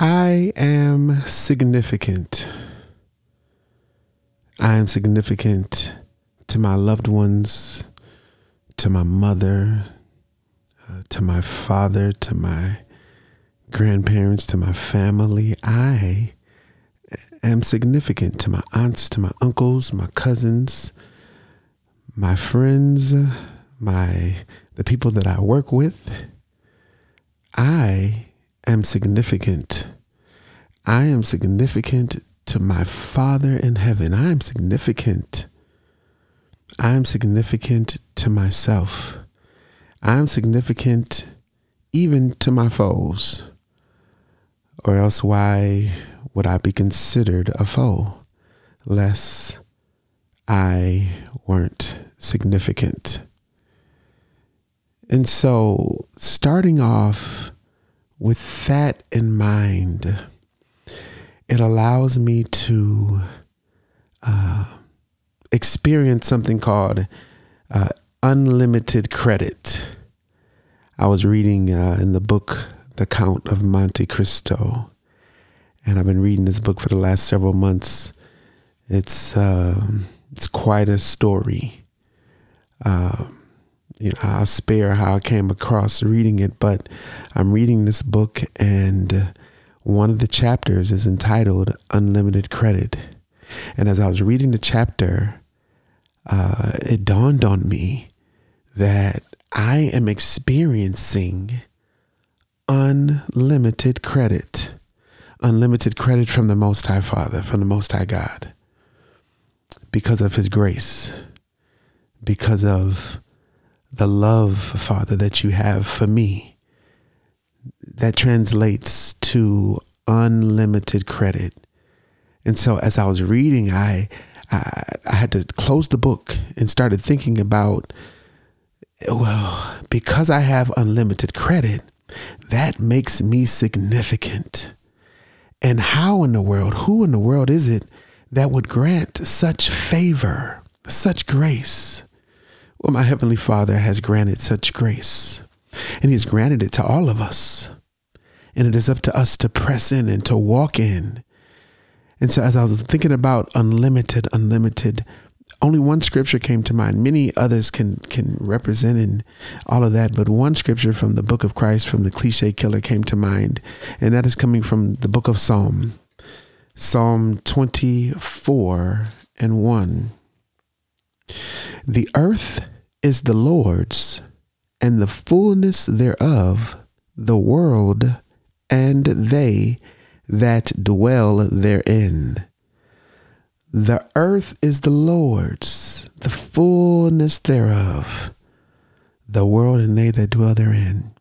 I am significant. I am significant to my loved ones, to my mother, uh, to my father, to my grandparents, to my family. I am significant to my aunts, to my uncles, my cousins, my friends, my the people that I work with. I am significant. I am significant to my Father in heaven. I am significant. I am significant to myself. I am significant even to my foes. Or else, why would I be considered a foe? Less I weren't significant. And so, starting off with that in mind, it allows me to uh, experience something called uh, unlimited credit. I was reading uh, in the book The Count of Monte Cristo, and I've been reading this book for the last several months. It's um, it's quite a story. You know, I'll spare how I came across reading it, but I'm reading this book, and one of the chapters is entitled Unlimited Credit. And as I was reading the chapter, uh, it dawned on me that I am experiencing unlimited credit, unlimited credit from the Most High Father, from the Most High God, because of His grace, because of the love, Father, that you have for me. That translates to unlimited credit. And so as I was reading, I, I, I had to close the book and started thinking about, well, because I have unlimited credit, that makes me significant. And how in the world, who in the world is it that would grant such favor, such grace? Well, my Heavenly Father has granted such grace, and He has granted it to all of us. And it is up to us to press in and to walk in. And so, as I was thinking about unlimited, unlimited, only one scripture came to mind. Many others can can represent in all of that, but one scripture from the book of Christ, from the cliche killer, came to mind, and that is coming from the book of Psalm, Psalm twenty four and one. The earth is the Lord's, and the fullness thereof, the world, and they that dwell therein. The earth is the Lord's, the fullness thereof, the world, and they that dwell therein.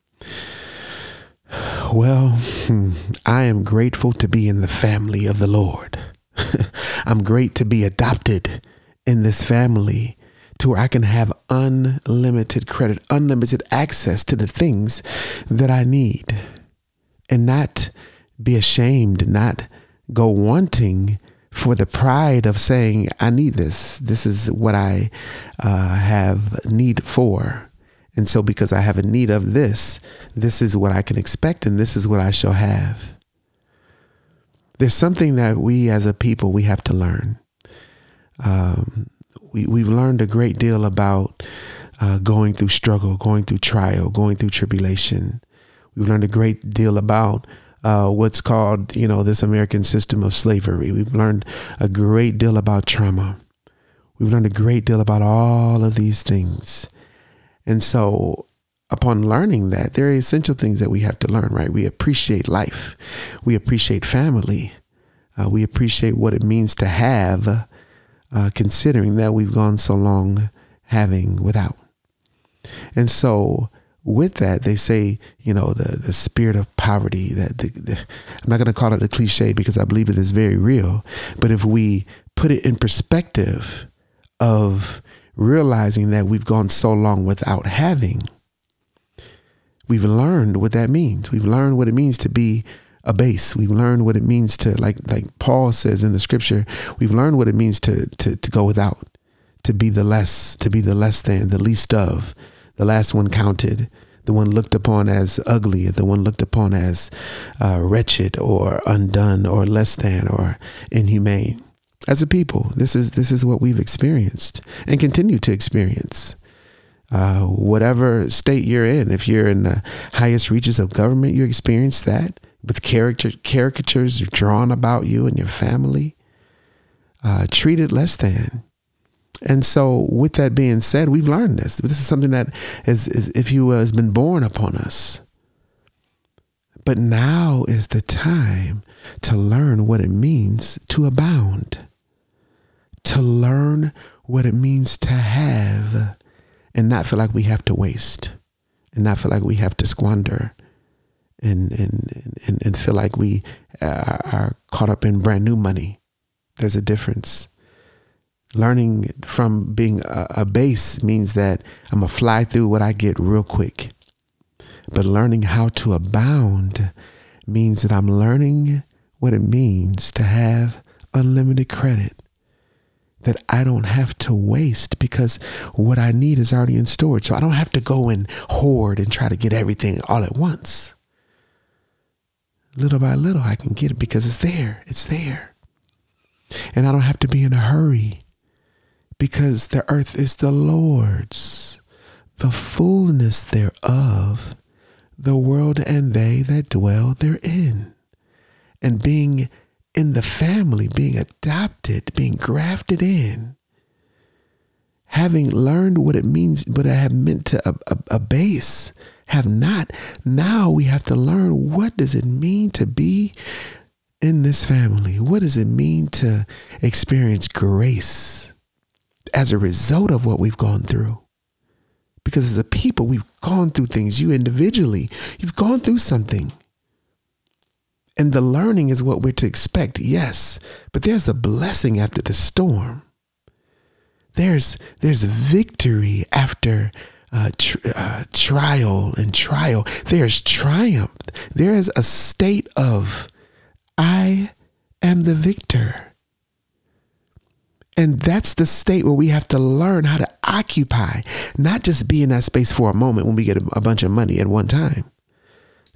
Well, I am grateful to be in the family of the Lord. I'm great to be adopted in this family to where I can have unlimited credit, unlimited access to the things that I need and not be ashamed, not go wanting for the pride of saying, I need this. This is what I uh, have need for. And so, because I have a need of this, this is what I can expect and this is what I shall have. There's something that we as a people, we have to learn. Um, we, we've learned a great deal about uh, going through struggle, going through trial, going through tribulation. We've learned a great deal about uh, what's called, you know, this American system of slavery. We've learned a great deal about trauma. We've learned a great deal about all of these things. And so, upon learning that, there are essential things that we have to learn, right? We appreciate life, we appreciate family, uh, we appreciate what it means to have uh, considering that we've gone so long having without. And so, with that, they say, you know, the, the spirit of poverty, that the, the, I'm not going to call it a cliche because I believe it is very real. But if we put it in perspective of realizing that we've gone so long without having, we've learned what that means. We've learned what it means to be a base. We've learned what it means to like like Paul says in the scripture, we've learned what it means to to to go without, to be the less, to be the less than, the least of, the last one counted, the one looked upon as ugly, the one looked upon as uh, wretched or undone or less than or inhumane. As a people, this is this is what we've experienced and continue to experience. Uh, whatever state you're in, if you're in the highest reaches of government, you experience that with character caricatures drawn about you and your family, uh, treated less than. And so, with that being said, we've learned this. This is something that is, is if you has been born upon us. But now is the time to learn what it means to abound, to learn what it means to have and not feel like we have to waste and not feel like we have to squander and, and, and, and feel like we are caught up in brand new money. There's a difference learning from being a, a base means that I'm to fly through what I get real quick. But learning how to abound means that I'm learning what it means to have unlimited credit that I don't have to waste because what I need is already in storage. So I don't have to go and hoard and try to get everything all at once. Little by little, I can get it because it's there. It's there. And I don't have to be in a hurry because the earth is the Lord's, the fullness thereof, the world and they that dwell therein. And being in the family, being adopted, being grafted in, having learned what it means, but I have meant to a, a, a base, have not. Now we have to learn what does it mean to be in this family? What does it mean to experience grace? as a result of what we've gone through. Because as a people, we've gone through things. You individually, you've gone through something. And the learning is what we're to expect, yes. But there's a blessing after the storm. There's there's victory after uh, tr- uh, trial and trial. There's triumph. There is a state of I am the victor. And that's the state where we have to learn how to occupy, not just be in that space for a moment when we get a, a bunch of money at one time.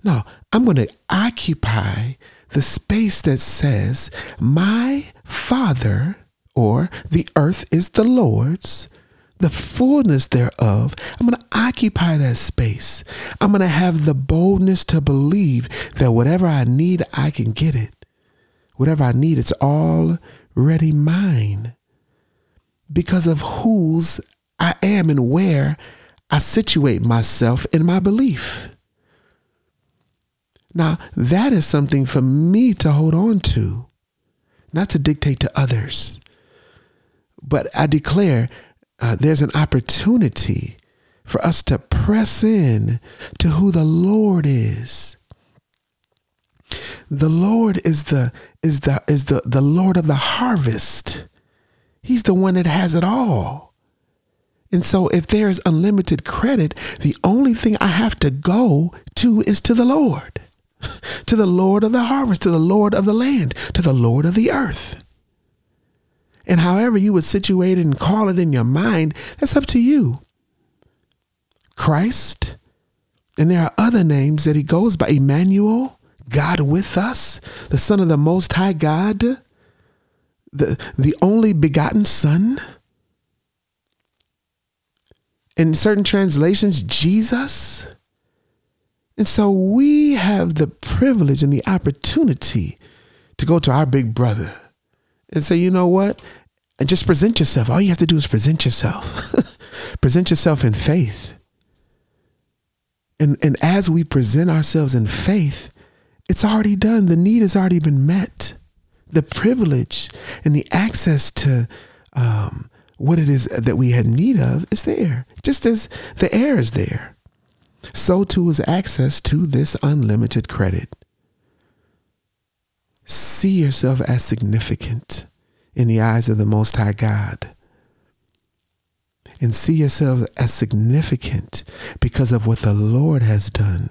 No, I'm going to occupy the space that says, My Father, or the earth is the Lord's, the fullness thereof. I'm going to occupy that space. I'm going to have the boldness to believe that whatever I need, I can get it. Whatever I need, it's already mine because of whose I am and where I situate myself in my belief. Now, that is something for me to hold on to, not to dictate to others. But I declare uh, there's an opportunity for us to press in to who the Lord is. The Lord is the is the is the the Lord of the harvest. He's the one that has it all. And so if there is unlimited credit, the only thing I have to go to is to the Lord, to the Lord of the harvest, to the Lord of the land, to the Lord of the earth. And however you would situate it and call it in your mind, that's up to you. Christ, and there are other names that he goes by Emmanuel, God with us, the Son of the Most High God, the, the only begotten Son. In certain translations, Jesus. And so we have the privilege and the opportunity to go to our big brother and say, you know what? And just present yourself. All you have to do is present yourself. present yourself in faith. And, and as we present ourselves in faith, it's already done. The need has already been met the privilege and the access to um, what it is that we had need of is there, just as the air is there. So too is access to this unlimited credit. See yourself as significant in the eyes of the Most High God. And see yourself as significant because of what the Lord has done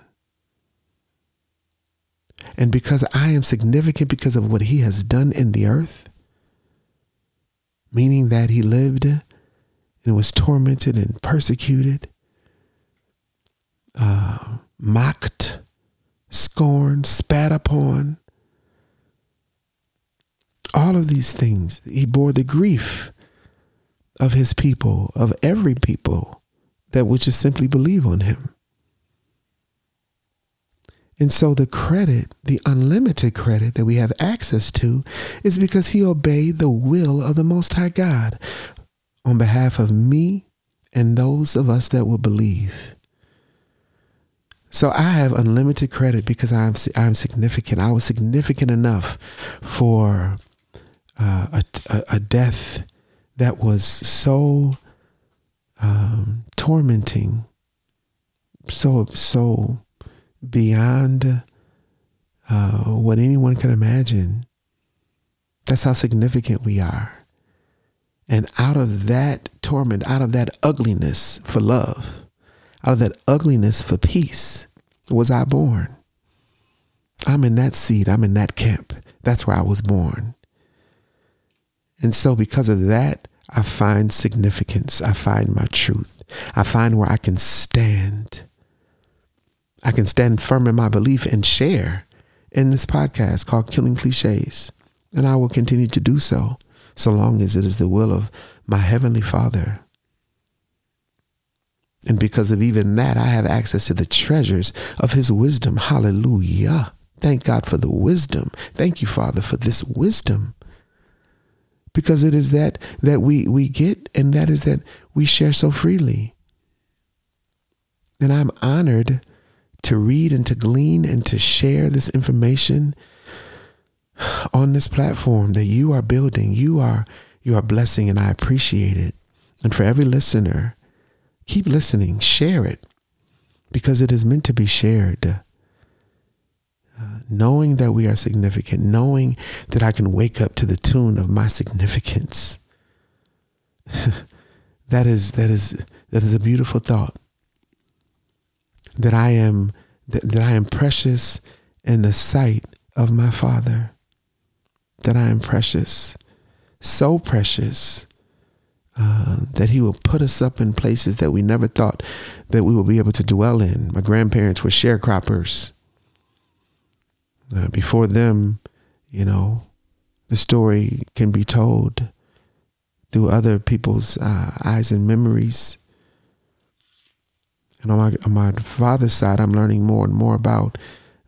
and because I am significant because of what he has done in the earth, meaning that he lived and was tormented and persecuted, uh, mocked, scorned, spat upon. All of these things. He bore the grief of his people, of every people that would just simply believe on him. And so the credit, the unlimited credit that we have access to, is because he obeyed the will of the Most High God on behalf of me and those of us that will believe. So I have unlimited credit because I'm I'm significant. I was significant enough for uh, a, a death that was so um, tormenting, so so beyond uh, what anyone can imagine. That's how significant we are. And out of that torment, out of that ugliness for love, out of that ugliness for peace, was I born. I'm in that seed, I'm in that camp. That's where I was born. And so, because of that, I find significance. I find my truth. I find where I can stand I can stand firm in my belief and share in this podcast called Killing Cliches. And I will continue to do so so long as it is the will of my Heavenly Father. And because of even that, I have access to the treasures of His wisdom. Hallelujah. Thank God for the wisdom. Thank you, Father, for this wisdom. Because it is that that we, we get, and that is that we share so freely. And I'm honored to read and to glean and to share this information on this platform that you are building. You are you are blessing and I appreciate it. And for every listener, keep listening, share it because it is meant to be shared. Knowing that we are significant, knowing that I can wake up to the tune of my significance. that is that is that is a beautiful thought that I am that, that I am precious in the sight of my Father. That I am precious, so precious uh, that He will put us up in places that we never thought that we would be able to dwell in. My grandparents were sharecroppers. Uh, before them, you know, the story can be told through other people's uh, eyes and memories. And on my, on my father's side, I'm learning more and more about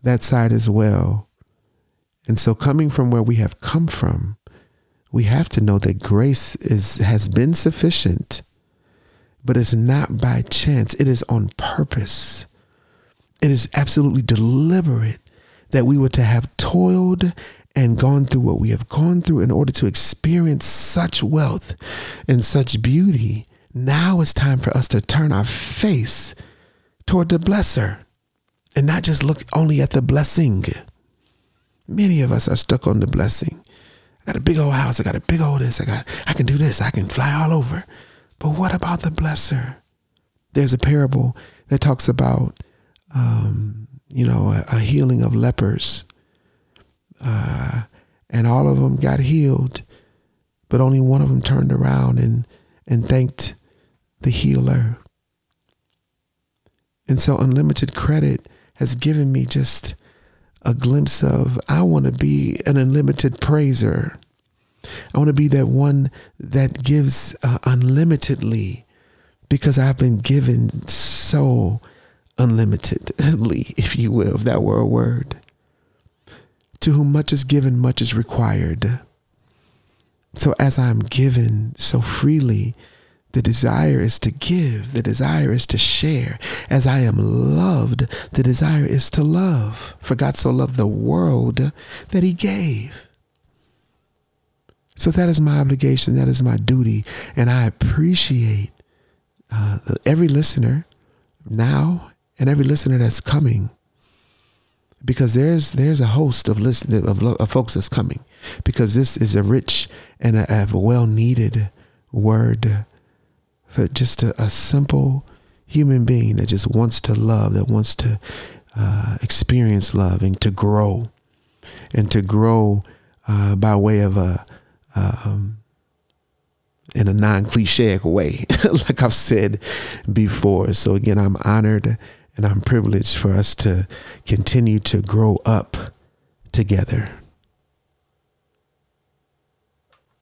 that side as well. And so, coming from where we have come from, we have to know that grace is has been sufficient, but it's not by chance. It is on purpose. It is absolutely deliberate that we were to have toiled and gone through what we have gone through in order to experience such wealth and such beauty. Now it's time for us to turn our face toward the blesser and not just look only at the blessing. Many of us are stuck on the blessing. I got a big old house. I got a big old this. I got, I can do this. I can fly all over. But what about the blesser? There's a parable that talks about, um, you know, a, a, healing of lepers. Uh, and all of them got healed, but only one of them turned around and, and thanked the healer. And so unlimited credit has given me just a glimpse of I want to be an unlimited praiser. I want to be that one that gives uh, unlimitedly because I've been given so unlimitedly, if you will, if that were a word. To whom much is given, much is required. So as I'm given so freely, the desire is to give. The desire is to share. As I am loved, the desire is to love. For God so loved the world that he gave. So that is my obligation. That is my duty. And I appreciate uh, every listener now and every listener that's coming because there's there's a host of listen of, of folks that's coming because this is a rich and a, a well needed word for just a, a, simple human being that just wants to love, that wants to uh, experience love and to grow, and to grow uh, by way of a um, in a non-cliche way, like I've said before. So again, I'm honored And I'm privileged for us to continue to grow up together.